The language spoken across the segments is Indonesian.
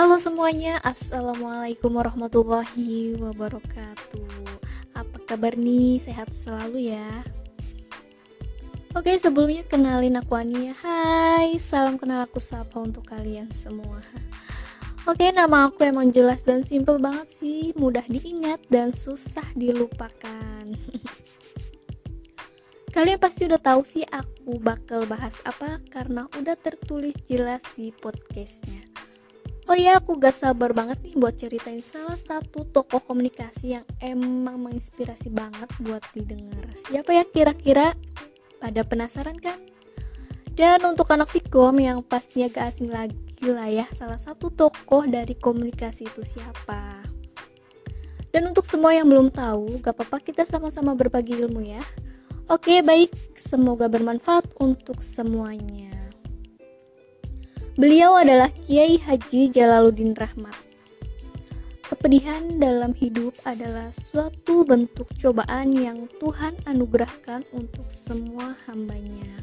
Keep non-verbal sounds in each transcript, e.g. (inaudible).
Halo semuanya, Assalamualaikum warahmatullahi wabarakatuh. Apa kabar nih? Sehat selalu ya? Oke sebelumnya kenalin aku Ania. Hai, salam kenal aku sapa untuk kalian semua? Oke nama aku emang jelas dan simple banget sih. Mudah diingat dan susah dilupakan. (laughs) Kalian pasti udah tahu sih aku bakal bahas apa karena udah tertulis jelas di podcastnya. Oh ya, aku gak sabar banget nih buat ceritain salah satu tokoh komunikasi yang emang menginspirasi banget buat didengar. Siapa ya kira-kira? Pada penasaran kan? Dan untuk anak Fikom yang pastinya gak asing lagi lah ya, salah satu tokoh dari komunikasi itu siapa? Dan untuk semua yang belum tahu, gak apa-apa kita sama-sama berbagi ilmu ya. Oke, baik. Semoga bermanfaat untuk semuanya. Beliau adalah Kiai Haji Jalaluddin Rahmat. Kepedihan dalam hidup adalah suatu bentuk cobaan yang Tuhan anugerahkan untuk semua hambanya.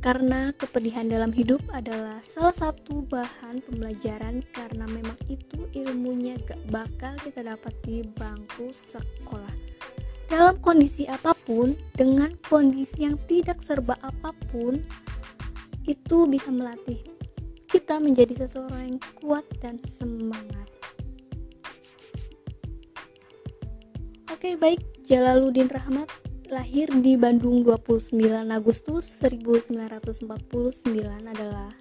Karena kepedihan dalam hidup adalah salah satu bahan pembelajaran karena memang itu ilmunya gak bakal kita dapat di bangku sekolah dalam kondisi apa pun, dengan kondisi yang tidak serba apa pun, itu bisa melatih kita menjadi seseorang yang kuat dan semangat. Oke, baik. Jalaluddin Rahmat lahir di Bandung 29 Agustus 1949 adalah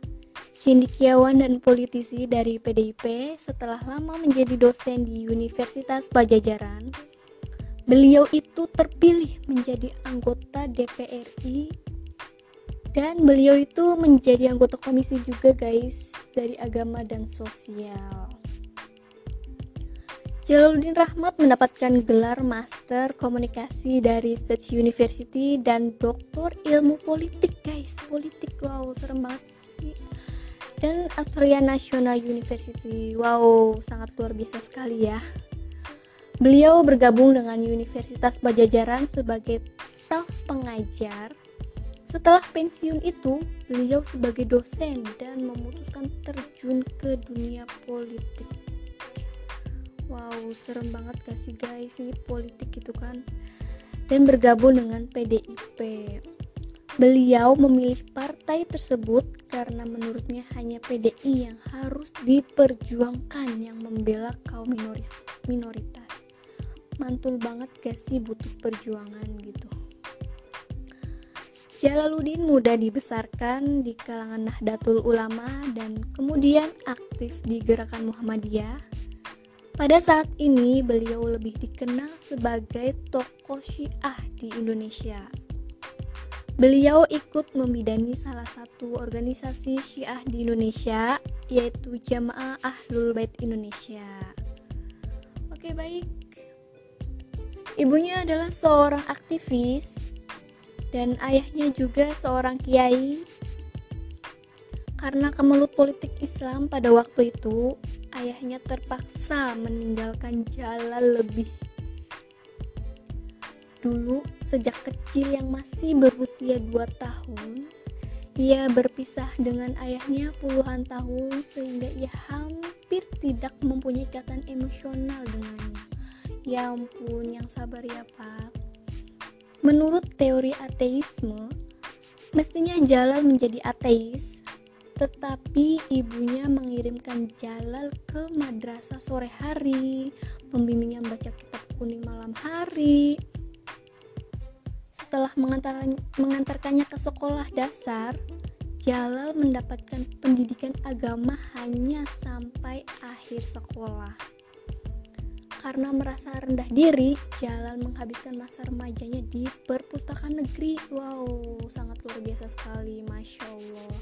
cendikiawan dan politisi dari PDIP setelah lama menjadi dosen di Universitas Pajajaran Beliau itu terpilih menjadi anggota DPRI dan beliau itu menjadi anggota komisi juga guys dari agama dan sosial. Jalaluddin Rahmat mendapatkan gelar Master Komunikasi dari State University dan Doktor Ilmu Politik guys. Politik wow serem banget sih. Dan Australia National University. Wow, sangat luar biasa sekali ya. Beliau bergabung dengan Universitas Pajajaran sebagai staf pengajar. Setelah pensiun itu, beliau sebagai dosen dan memutuskan terjun ke dunia politik. Wow, serem banget gak sih guys ini politik gitu kan? Dan bergabung dengan PDIP. Beliau memilih partai tersebut karena menurutnya hanya PDI yang harus diperjuangkan yang membela kaum minoritas mantul banget gak sih butuh perjuangan gitu Jalaluddin muda dibesarkan di kalangan Nahdlatul Ulama dan kemudian aktif di gerakan Muhammadiyah. Pada saat ini beliau lebih dikenal sebagai tokoh Syiah di Indonesia. Beliau ikut membidani salah satu organisasi Syiah di Indonesia yaitu Jamaah Ahlul Bait Indonesia. Oke, baik. Ibunya adalah seorang aktivis dan ayahnya juga seorang kiai. Karena kemelut politik Islam pada waktu itu, ayahnya terpaksa meninggalkan jalan lebih dulu sejak kecil yang masih berusia 2 tahun. Ia berpisah dengan ayahnya puluhan tahun sehingga ia hampir tidak mempunyai ikatan emosional dengannya. Ya ampun, yang sabar ya pak. Menurut teori ateisme, mestinya Jalal menjadi ateis, tetapi ibunya mengirimkan Jalal ke madrasah sore hari, pembimbingnya membaca kitab kuning malam hari. Setelah mengantar, mengantarkannya ke sekolah dasar, Jalal mendapatkan pendidikan agama hanya sampai akhir sekolah. Karena merasa rendah diri, Jalal menghabiskan masa remajanya di perpustakaan negeri. Wow, sangat luar biasa sekali, masya Allah.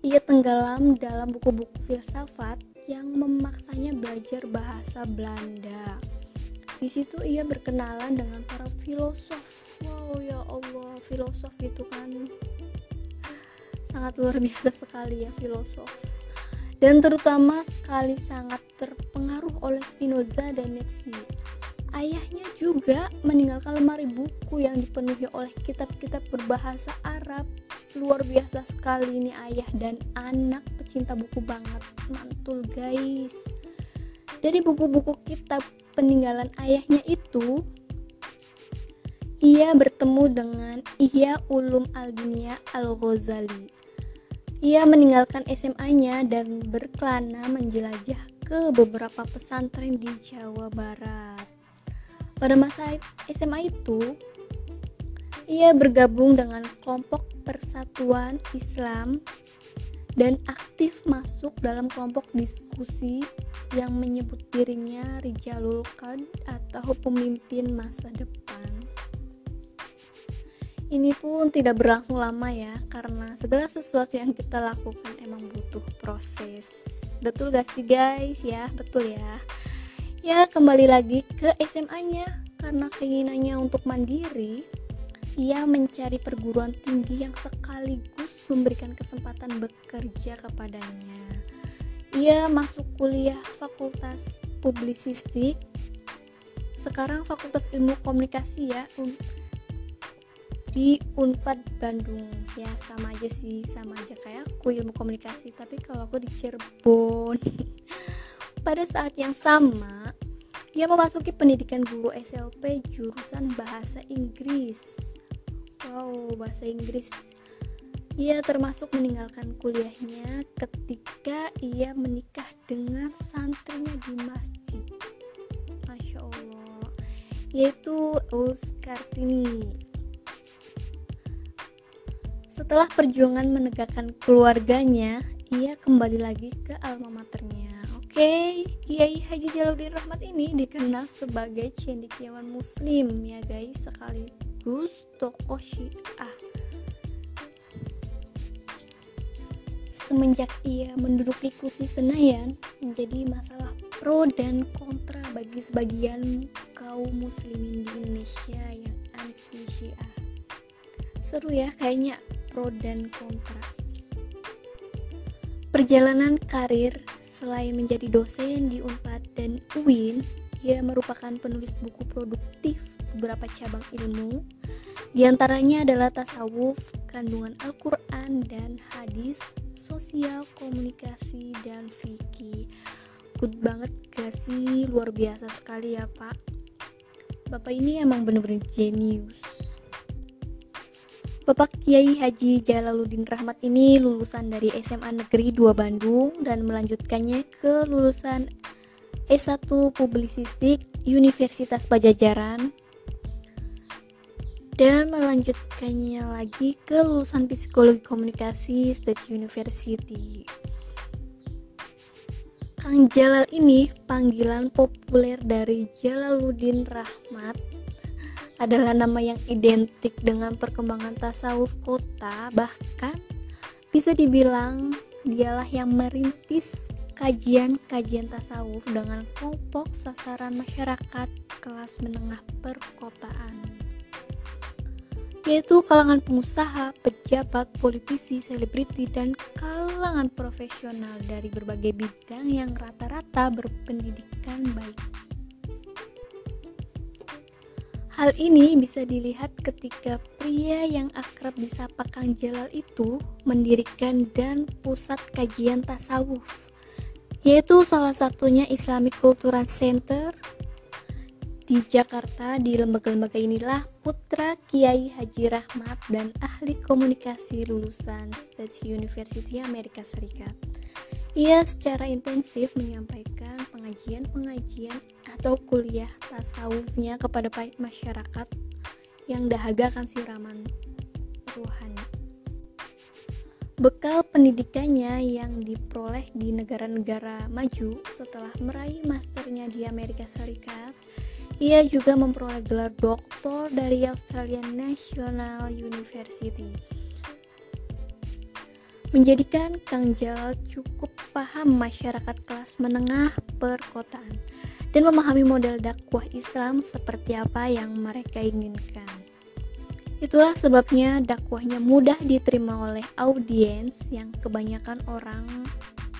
Ia tenggelam dalam buku-buku filsafat yang memaksanya belajar bahasa Belanda. Di situ ia berkenalan dengan para filosof. Wow, ya Allah, filosof gitu kan. Sangat luar biasa sekali ya filosof dan terutama sekali sangat terpengaruh oleh Spinoza dan Nietzsche. Ayahnya juga meninggalkan lemari buku yang dipenuhi oleh kitab-kitab berbahasa Arab. Luar biasa sekali ini ayah dan anak pecinta buku banget mantul guys dari buku-buku kitab peninggalan ayahnya itu ia bertemu dengan Ihya Ulum Al-Dunia Al-Ghazali. Ia meninggalkan SMA-nya dan berkelana menjelajah ke beberapa pesantren di Jawa Barat. Pada masa SMA itu, ia bergabung dengan kelompok Persatuan Islam dan aktif masuk dalam kelompok diskusi yang menyebut dirinya Rijalul Qad atau pemimpin masa depan. Ini pun tidak berlangsung lama ya, karena segala sesuatu yang kita lakukan emang butuh proses. Betul gak sih guys? Ya, betul ya. Ya, kembali lagi ke SMA-nya, karena keinginannya untuk mandiri, ia mencari perguruan tinggi yang sekaligus memberikan kesempatan bekerja kepadanya. Ia masuk kuliah Fakultas Publisistik. Sekarang Fakultas Ilmu Komunikasi ya di Unpad Bandung. Ya sama aja sih, sama aja kayak aku ilmu komunikasi, tapi kalau aku di Cirebon. (laughs) Pada saat yang sama, ia memasuki pendidikan guru SLP jurusan bahasa Inggris. Wow, bahasa Inggris. Ia termasuk meninggalkan kuliahnya ketika ia menikah dengan santrinya di masjid. Masya Allah, yaitu Us Kartini. Setelah perjuangan menegakkan keluarganya, ia kembali lagi ke alma maternya. Oke, Kiai Haji Jaludin Rahmat ini dikenal sebagai cendekiawan muslim ya guys, sekali sekaligus tokoh Syiah. Semenjak ia menduduki kursi Senayan, menjadi masalah pro dan kontra bagi sebagian kaum muslimin di Indonesia yang anti Syiah. Seru ya kayaknya pro dan kontra. Perjalanan karir selain menjadi dosen di Unpad dan UIN, ia merupakan penulis buku produktif beberapa cabang ilmu di antaranya adalah tasawuf, kandungan Al-Quran dan hadis, sosial, komunikasi, dan fikih. Good banget gak sih? Luar biasa sekali ya pak. Bapak ini emang bener-bener jenius. Bapak Kiai Haji Jalaluddin Rahmat ini lulusan dari SMA Negeri 2 Bandung dan melanjutkannya ke lulusan S1 Publisistik Universitas Pajajaran dan melanjutkannya lagi ke lulusan psikologi komunikasi State University. Kang Jalal ini panggilan populer dari Jalaluddin Rahmat adalah nama yang identik dengan perkembangan tasawuf kota bahkan bisa dibilang dialah yang merintis kajian-kajian tasawuf dengan kelompok sasaran masyarakat kelas menengah perkotaan yaitu kalangan pengusaha, pejabat, politisi, selebriti, dan kalangan profesional dari berbagai bidang yang rata-rata berpendidikan baik. Hal ini bisa dilihat ketika pria yang akrab disapa Kang Jalal itu mendirikan dan pusat kajian tasawuf, yaitu salah satunya Islamic Cultural Center di Jakarta, di lembaga-lembaga inilah putra Kiai Haji Rahmat dan ahli komunikasi lulusan State University Amerika Serikat. Ia secara intensif menyampaikan pengajian-pengajian atau kuliah tasawufnya kepada masyarakat yang dahaga akan siraman rohani. Bekal pendidikannya yang diperoleh di negara-negara maju setelah meraih masternya di Amerika Serikat ia juga memperoleh gelar doktor dari Australian National University. Menjadikan Kang Jal cukup paham masyarakat kelas menengah perkotaan dan memahami model dakwah Islam seperti apa yang mereka inginkan. Itulah sebabnya dakwahnya mudah diterima oleh audiens yang kebanyakan orang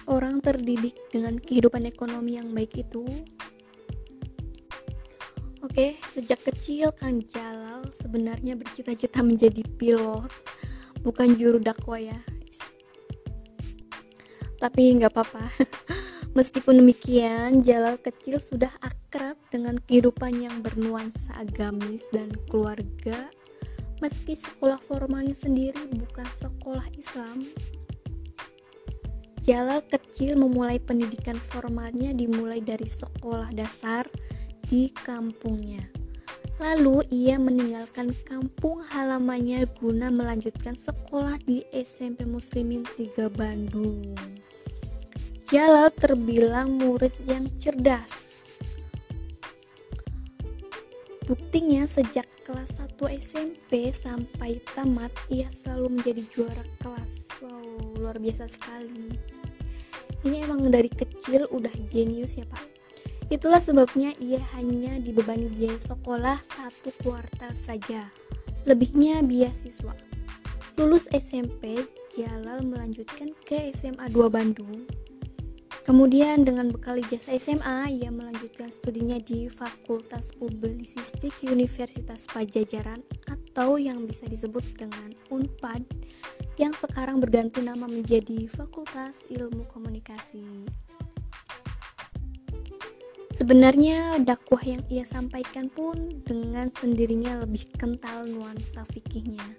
orang terdidik dengan kehidupan ekonomi yang baik itu Oke, sejak kecil Kang Jalal sebenarnya bercita-cita menjadi pilot, bukan juru dakwah ya. Tapi nggak apa-apa. (laughs) Meskipun demikian, Jalal kecil sudah akrab dengan kehidupan yang bernuansa agamis dan keluarga. Meski sekolah formalnya sendiri bukan sekolah Islam, Jalal kecil memulai pendidikan formalnya dimulai dari sekolah dasar di kampungnya. Lalu ia meninggalkan kampung halamannya guna melanjutkan sekolah di SMP Muslimin 3 Bandung. Jalal terbilang murid yang cerdas. Buktinya sejak kelas 1 SMP sampai tamat ia selalu menjadi juara kelas. Wow, luar biasa sekali. Ini emang dari kecil udah jenius ya pak. Itulah sebabnya ia hanya dibebani biaya sekolah satu kuartal saja. Lebihnya beasiswa. Lulus SMP, Jalal melanjutkan ke SMA 2 Bandung Kemudian dengan bekal ijazah SMA, ia melanjutkan studinya di Fakultas Publisistik Universitas Pajajaran atau yang bisa disebut dengan UNPAD yang sekarang berganti nama menjadi Fakultas Ilmu Komunikasi. Sebenarnya dakwah yang ia sampaikan pun dengan sendirinya lebih kental nuansa fikihnya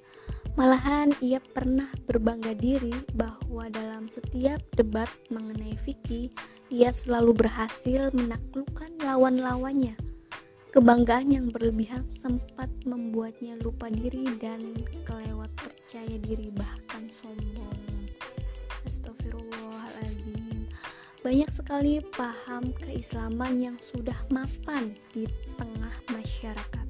Malahan ia pernah berbangga diri bahwa dalam setiap debat mengenai Vicky, ia selalu berhasil menaklukkan lawan-lawannya. Kebanggaan yang berlebihan sempat membuatnya lupa diri dan kelewat percaya diri bahkan sombong. Astagfirullahaladzim. Banyak sekali paham keislaman yang sudah mapan di tengah masyarakat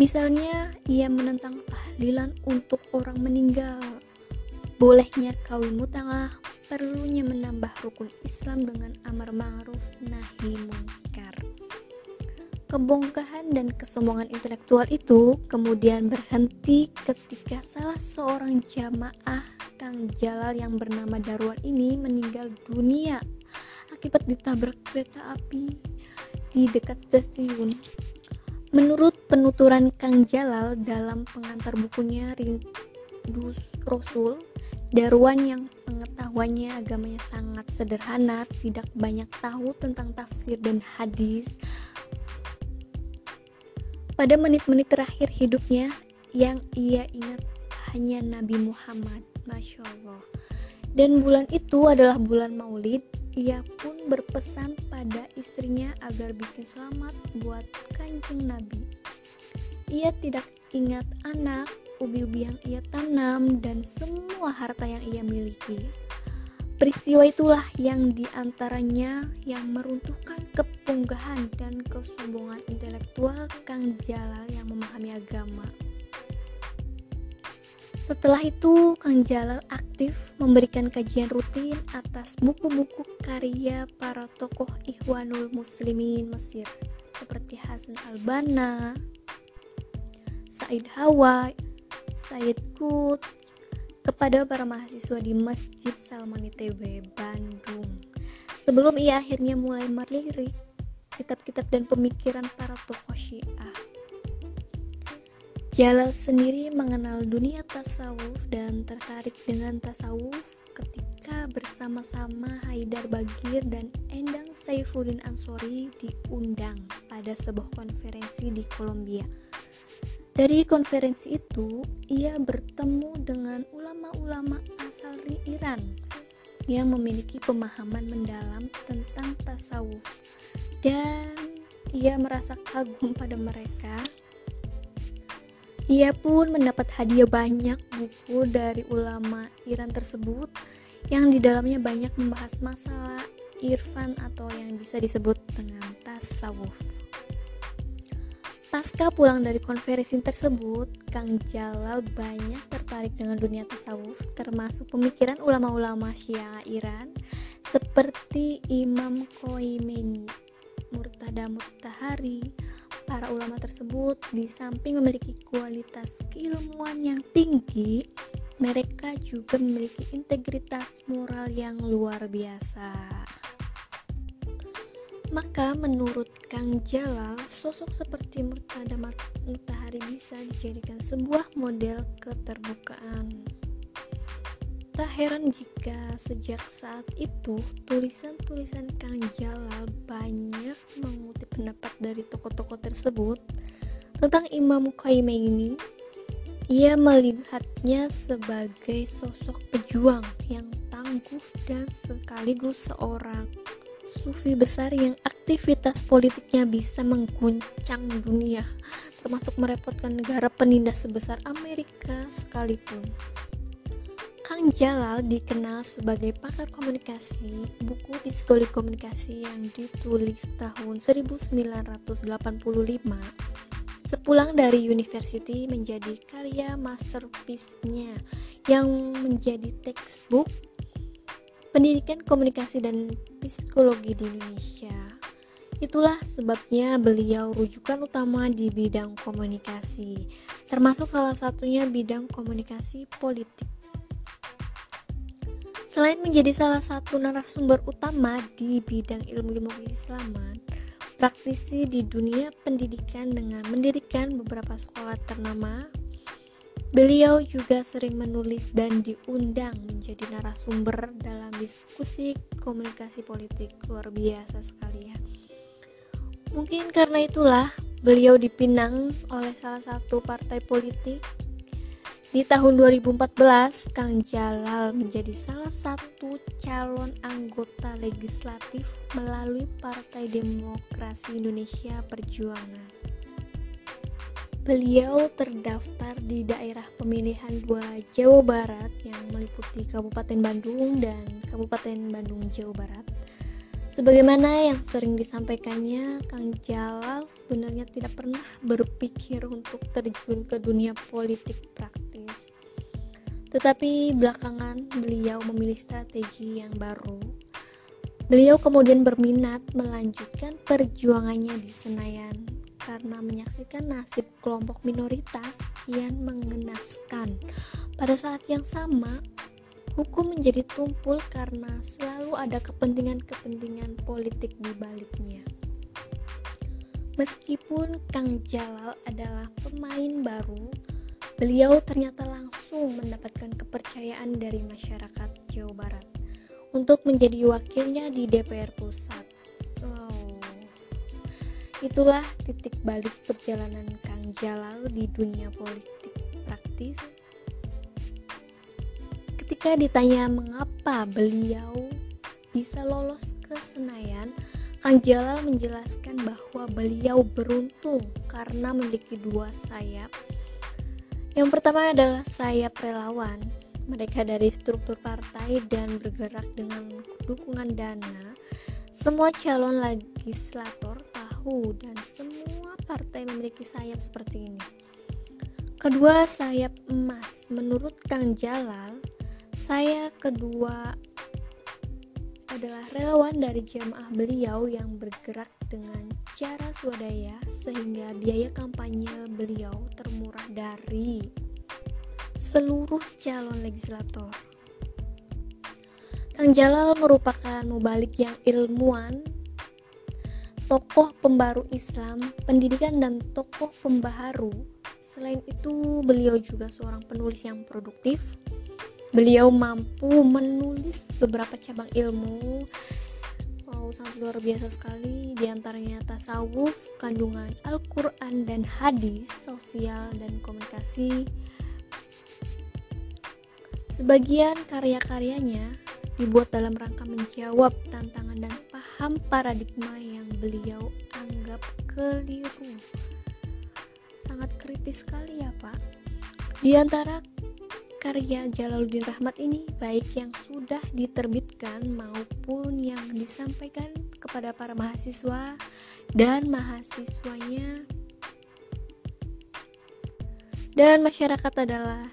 Misalnya, ia menentang tahlilan untuk orang meninggal. Bolehnya kawin mutangah, perlunya menambah rukun Islam dengan amar ma'ruf nahi munkar. Kebongkahan dan kesombongan intelektual itu kemudian berhenti ketika salah seorang jamaah Kang Jalal yang bernama Darwan ini meninggal dunia akibat ditabrak kereta api di dekat stasiun Menurut penuturan Kang Jalal dalam pengantar bukunya Rindus Rasul, Darwan yang pengetahuannya agamanya sangat sederhana, tidak banyak tahu tentang tafsir dan hadis. Pada menit-menit terakhir hidupnya, yang ia ingat hanya Nabi Muhammad, Masya Allah. Dan bulan itu adalah bulan maulid, ia pun berpesan pada istrinya agar bikin selamat buat kancing Nabi. Ia tidak ingat anak, ubi-ubi yang ia tanam, dan semua harta yang ia miliki. Peristiwa itulah yang di antaranya yang meruntuhkan kepunggahan dan kesombongan intelektual Kang Jalal yang memahami agama. Setelah itu, Kang Jalal aktif memberikan kajian rutin atas buku-buku karya para tokoh Ikhwanul Muslimin Mesir seperti Hasan Al-Banna, Said Hawa, Said Qut kepada para mahasiswa di Masjid Salman ITB Bandung. Sebelum ia akhirnya mulai melirik kitab-kitab dan pemikiran para tokoh Syiah. Jalal sendiri mengenal dunia tasawuf dan tertarik dengan tasawuf ketika bersama-sama Haidar Bagir dan Endang Saifuddin Ansori diundang pada sebuah konferensi di Kolombia. Dari konferensi itu, ia bertemu dengan ulama-ulama asal Iran yang memiliki pemahaman mendalam tentang tasawuf dan ia merasa kagum pada mereka ia pun mendapat hadiah banyak buku dari ulama Iran tersebut yang di dalamnya banyak membahas masalah irfan atau yang bisa disebut dengan tasawuf. Pasca pulang dari konferensi tersebut, Kang Jalal banyak tertarik dengan dunia tasawuf, termasuk pemikiran ulama-ulama Syiah Iran seperti Imam Khomeini, Murtada Mutahari, para ulama tersebut di samping memiliki kualitas keilmuan yang tinggi, mereka juga memiliki integritas moral yang luar biasa. Maka menurut Kang Jalal, sosok seperti Murtada matahari bisa dijadikan sebuah model keterbukaan. Tak heran jika sejak saat itu tulisan-tulisan Kang Jalal banyak mengutip pendapat dari tokoh-tokoh tersebut tentang Imam ini. Ia melihatnya sebagai sosok pejuang yang tangguh dan sekaligus seorang sufi besar yang aktivitas politiknya bisa mengguncang dunia, termasuk merepotkan negara penindas sebesar Amerika sekalipun. Kang Jalal dikenal sebagai pakar komunikasi, buku psikologi komunikasi yang ditulis tahun 1985 sepulang dari university menjadi karya masterpiece-nya yang menjadi textbook pendidikan komunikasi dan psikologi di Indonesia. Itulah sebabnya beliau rujukan utama di bidang komunikasi, termasuk salah satunya bidang komunikasi politik. Selain menjadi salah satu narasumber utama di bidang ilmu-ilmu keislaman, praktisi di dunia pendidikan dengan mendirikan beberapa sekolah ternama Beliau juga sering menulis dan diundang menjadi narasumber dalam diskusi komunikasi politik luar biasa sekali ya. Mungkin karena itulah beliau dipinang oleh salah satu partai politik. Di tahun 2014, Kang Jalal menjadi salah satu calon anggota legislatif melalui Partai Demokrasi Indonesia Perjuangan. Beliau terdaftar di daerah pemilihan 2 Jawa Barat yang meliputi Kabupaten Bandung dan Kabupaten Bandung Jawa Barat. Sebagaimana yang sering disampaikannya, Kang Jalal sebenarnya tidak pernah berpikir untuk terjun ke dunia politik praktis. Tetapi belakangan beliau memilih strategi yang baru. Beliau kemudian berminat melanjutkan perjuangannya di Senayan karena menyaksikan nasib kelompok minoritas kian mengenaskan. Pada saat yang sama, hukum menjadi tumpul karena selalu ada kepentingan-kepentingan politik di baliknya. Meskipun Kang Jalal adalah pemain baru, beliau ternyata langsung mendapatkan kepercayaan dari masyarakat Jawa Barat untuk menjadi wakilnya di DPR Pusat. Itulah titik balik perjalanan Kang Jalal di dunia politik praktis. Ketika ditanya mengapa beliau bisa lolos ke Senayan, Kang Jalal menjelaskan bahwa beliau beruntung karena memiliki dua sayap. Yang pertama adalah sayap relawan. Mereka dari struktur partai dan bergerak dengan dukungan dana. Semua calon legislator tahu dan semua partai memiliki sayap seperti ini. Kedua sayap emas, menurut Kang Jalal, saya kedua adalah relawan dari jemaah beliau yang bergerak dengan cara swadaya sehingga biaya kampanye beliau termurah dari seluruh calon legislator. Kang Jalal merupakan mubalik yang ilmuwan tokoh pembaru Islam, pendidikan dan tokoh pembaharu. Selain itu, beliau juga seorang penulis yang produktif. Beliau mampu menulis beberapa cabang ilmu. Wow, sangat luar biasa sekali. Di antaranya tasawuf, kandungan Al-Quran dan hadis, sosial dan komunikasi. Sebagian karya-karyanya dibuat dalam rangka menjawab tantangan dan paham paradigma yang beliau anggap keliru. Sangat kritis sekali ya Pak. Di antara karya Jalaluddin Rahmat ini baik yang sudah diterbitkan maupun yang disampaikan kepada para mahasiswa dan mahasiswanya dan masyarakat adalah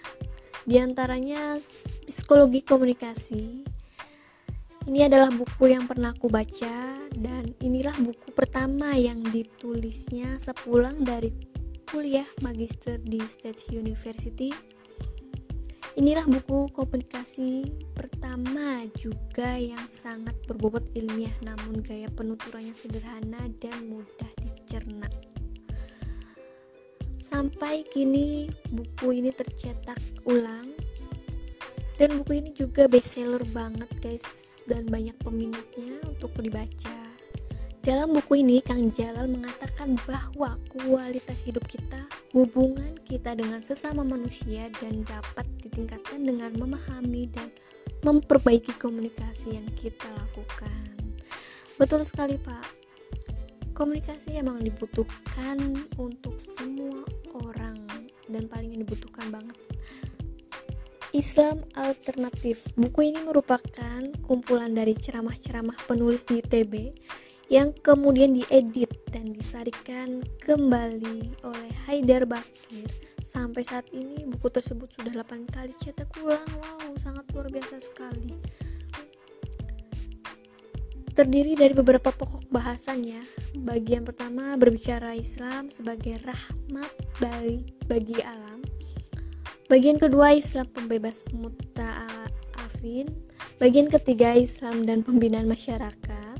di antaranya psikologi komunikasi ini adalah buku yang pernah aku baca dan inilah buku pertama yang ditulisnya sepulang dari kuliah magister di State University. Inilah buku komunikasi pertama juga yang sangat berbobot ilmiah namun gaya penuturannya sederhana dan mudah dicerna. Sampai kini buku ini tercetak ulang dan buku ini juga bestseller banget guys dan banyak peminatnya untuk dibaca. Dalam buku ini Kang Jalal mengatakan bahwa kualitas hidup kita, hubungan kita dengan sesama manusia dan dapat ditingkatkan dengan memahami dan memperbaiki komunikasi yang kita lakukan. Betul sekali, Pak. Komunikasi emang dibutuhkan untuk semua orang dan paling dibutuhkan banget. Islam Alternatif. Buku ini merupakan kumpulan dari ceramah-ceramah penulis di ITB yang kemudian diedit dan disarikan kembali oleh Haidar Bakir Sampai saat ini buku tersebut sudah 8 kali cetak ulang Wow, sangat luar biasa sekali terdiri dari beberapa pokok bahasannya. Bagian pertama berbicara Islam sebagai rahmat bagi, bagi alam. Bagian kedua Islam pembebas muta'afin. Bagian ketiga Islam dan pembinaan masyarakat.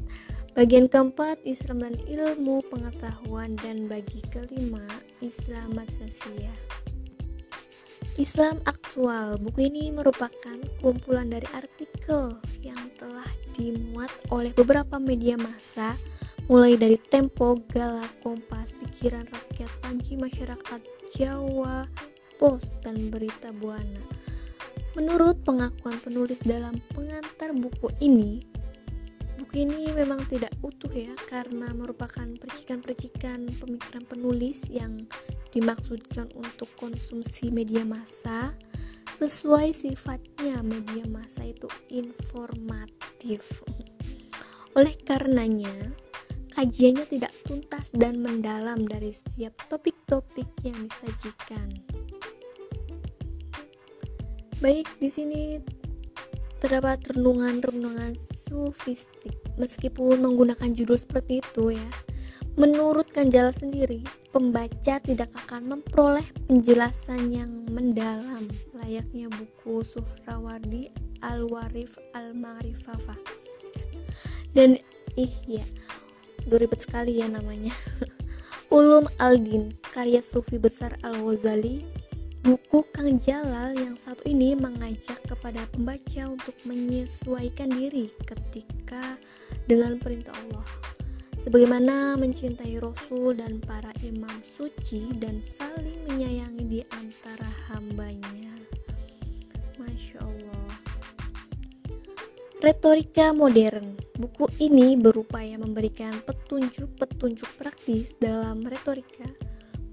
Bagian keempat Islam dan ilmu pengetahuan dan bagi kelima Islam Matsasiyah. Islam aktual. Buku ini merupakan kumpulan dari artikel yang telah dimuat oleh beberapa media massa mulai dari Tempo, Gala, Kompas, Pikiran Rakyat, Panji Masyarakat, Jawa, Pos, dan Berita Buana. Menurut pengakuan penulis dalam pengantar buku ini, buku ini memang tidak utuh ya karena merupakan percikan-percikan pemikiran penulis yang dimaksudkan untuk konsumsi media massa. Sesuai sifatnya media massa itu informatif. Oleh karenanya kajiannya tidak tuntas dan mendalam dari setiap topik-topik yang disajikan. Baik di sini terdapat renungan-renungan sufistik meskipun menggunakan judul seperti itu ya Menurut Kanjala sendiri, pembaca tidak akan memperoleh penjelasan yang mendalam layaknya buku Suhrawardi Al-Warif Al-Ma'rifafah. Dan ih ya, ribet sekali ya namanya. (laughs) Ulum Al-Din, karya sufi besar Al-Ghazali, buku Kang Jalal yang satu ini mengajak kepada pembaca untuk menyesuaikan diri ketika dengan perintah Allah sebagaimana mencintai Rasul dan para imam suci dan saling menyayangi di antara hambanya. Masya Allah. Retorika modern. Buku ini berupaya memberikan petunjuk-petunjuk praktis dalam retorika,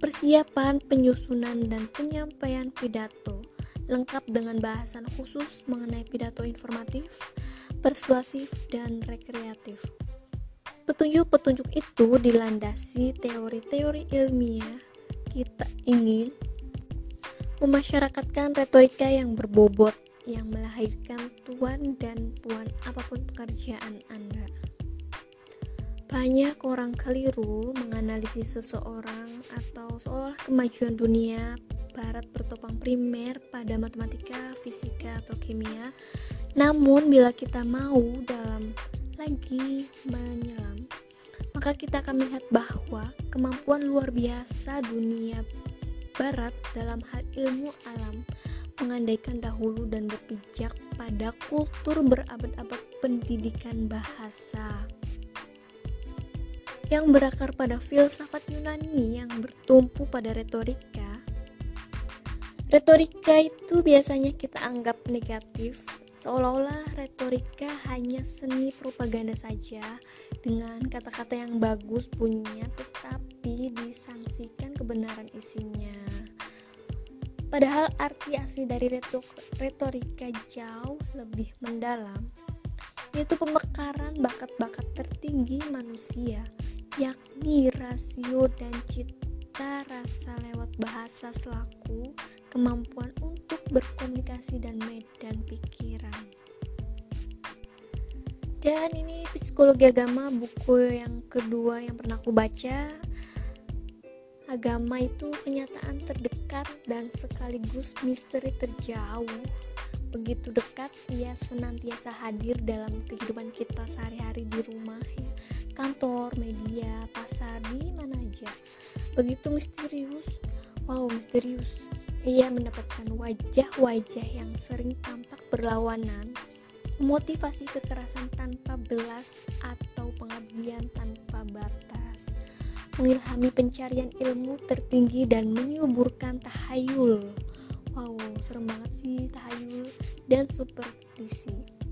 persiapan, penyusunan, dan penyampaian pidato, lengkap dengan bahasan khusus mengenai pidato informatif, persuasif, dan rekreatif. Petunjuk-petunjuk itu dilandasi teori-teori ilmiah. Kita ingin memasyarakatkan retorika yang berbobot yang melahirkan tuan dan puan apa pun pekerjaan Anda. Banyak orang keliru menganalisis seseorang atau seolah kemajuan dunia barat bertopang primer pada matematika, fisika, atau kimia. Namun bila kita mau dalam lagi menyelam, maka kita akan melihat bahwa kemampuan luar biasa dunia barat dalam hal ilmu alam mengandaikan dahulu dan berpijak pada kultur berabad-abad pendidikan bahasa yang berakar pada filsafat Yunani yang bertumpu pada retorika. Retorika itu biasanya kita anggap negatif Seolah-olah retorika hanya seni propaganda saja dengan kata-kata yang bagus bunyinya tetapi disangsikan kebenaran isinya. Padahal arti asli dari retorika jauh lebih mendalam yaitu pemekaran bakat-bakat tertinggi manusia yakni rasio dan cita rasa lewat bahasa selaku kemampuan untuk berkomunikasi dan medan pikiran. Dan ini psikologi agama buku yang kedua yang pernah aku baca. Agama itu kenyataan terdekat dan sekaligus misteri terjauh. Begitu dekat ia senantiasa hadir dalam kehidupan kita sehari-hari di rumah ya. Kantor, media, pasar, di mana aja. Begitu misterius Wow, misterius. Ia mendapatkan wajah-wajah yang sering tampak berlawanan, motivasi kekerasan tanpa belas atau pengabdian tanpa batas, mengilhami pencarian ilmu tertinggi dan menyuburkan tahayul. Wow, serem banget sih tahayul dan superstisi.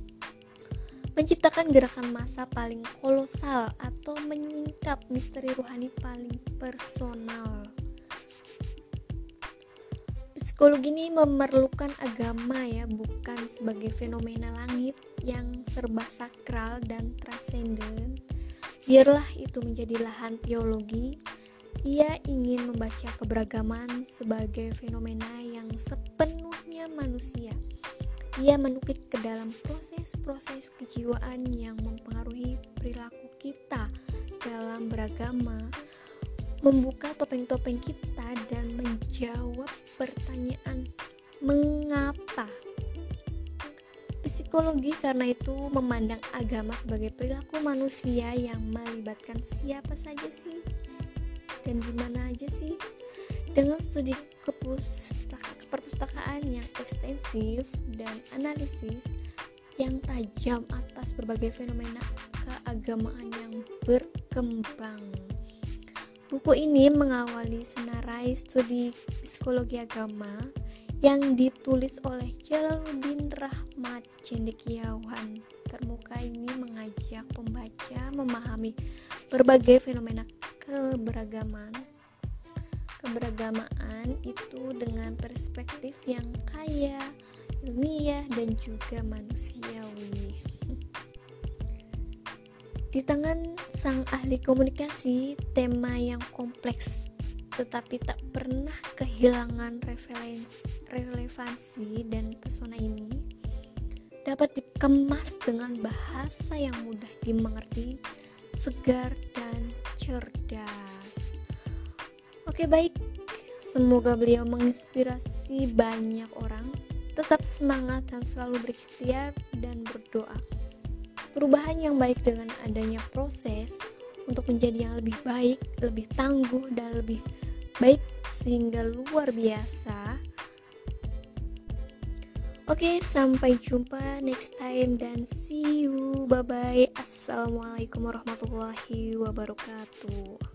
Menciptakan gerakan massa paling kolosal atau menyingkap misteri rohani paling personal Psikologi ini memerlukan agama ya, bukan sebagai fenomena langit yang serba sakral dan transenden. Biarlah itu menjadi lahan teologi. Ia ingin membaca keberagaman sebagai fenomena yang sepenuhnya manusia. Ia menukik ke dalam proses-proses kejiwaan yang mempengaruhi perilaku kita dalam beragama, membuka topeng-topeng kita dan menjawab pertanyaan mengapa. Psikologi karena itu memandang agama sebagai perilaku manusia yang melibatkan siapa saja sih dan gimana aja sih dengan studi perpustakaan yang ekstensif dan analisis yang tajam atas berbagai fenomena keagamaan yang berkembang. Buku ini mengawali senarai studi psikologi agama yang ditulis oleh Jalaluddin Rahmat Cendekiawan. Termuka ini mengajak pembaca memahami berbagai fenomena keberagaman. Keberagamaan itu dengan perspektif yang kaya, ilmiah, dan juga manusiawi. Di tangan sang ahli komunikasi, tema yang kompleks tetapi tak pernah kehilangan relevansi dan pesona ini dapat dikemas dengan bahasa yang mudah dimengerti, segar dan cerdas. Oke, baik. Semoga beliau menginspirasi banyak orang. Tetap semangat dan selalu berikhtiar dan berdoa. Perubahan yang baik dengan adanya proses untuk menjadi yang lebih baik, lebih tangguh, dan lebih baik sehingga luar biasa. Oke, sampai jumpa next time dan see you. Bye bye. Assalamualaikum warahmatullahi wabarakatuh.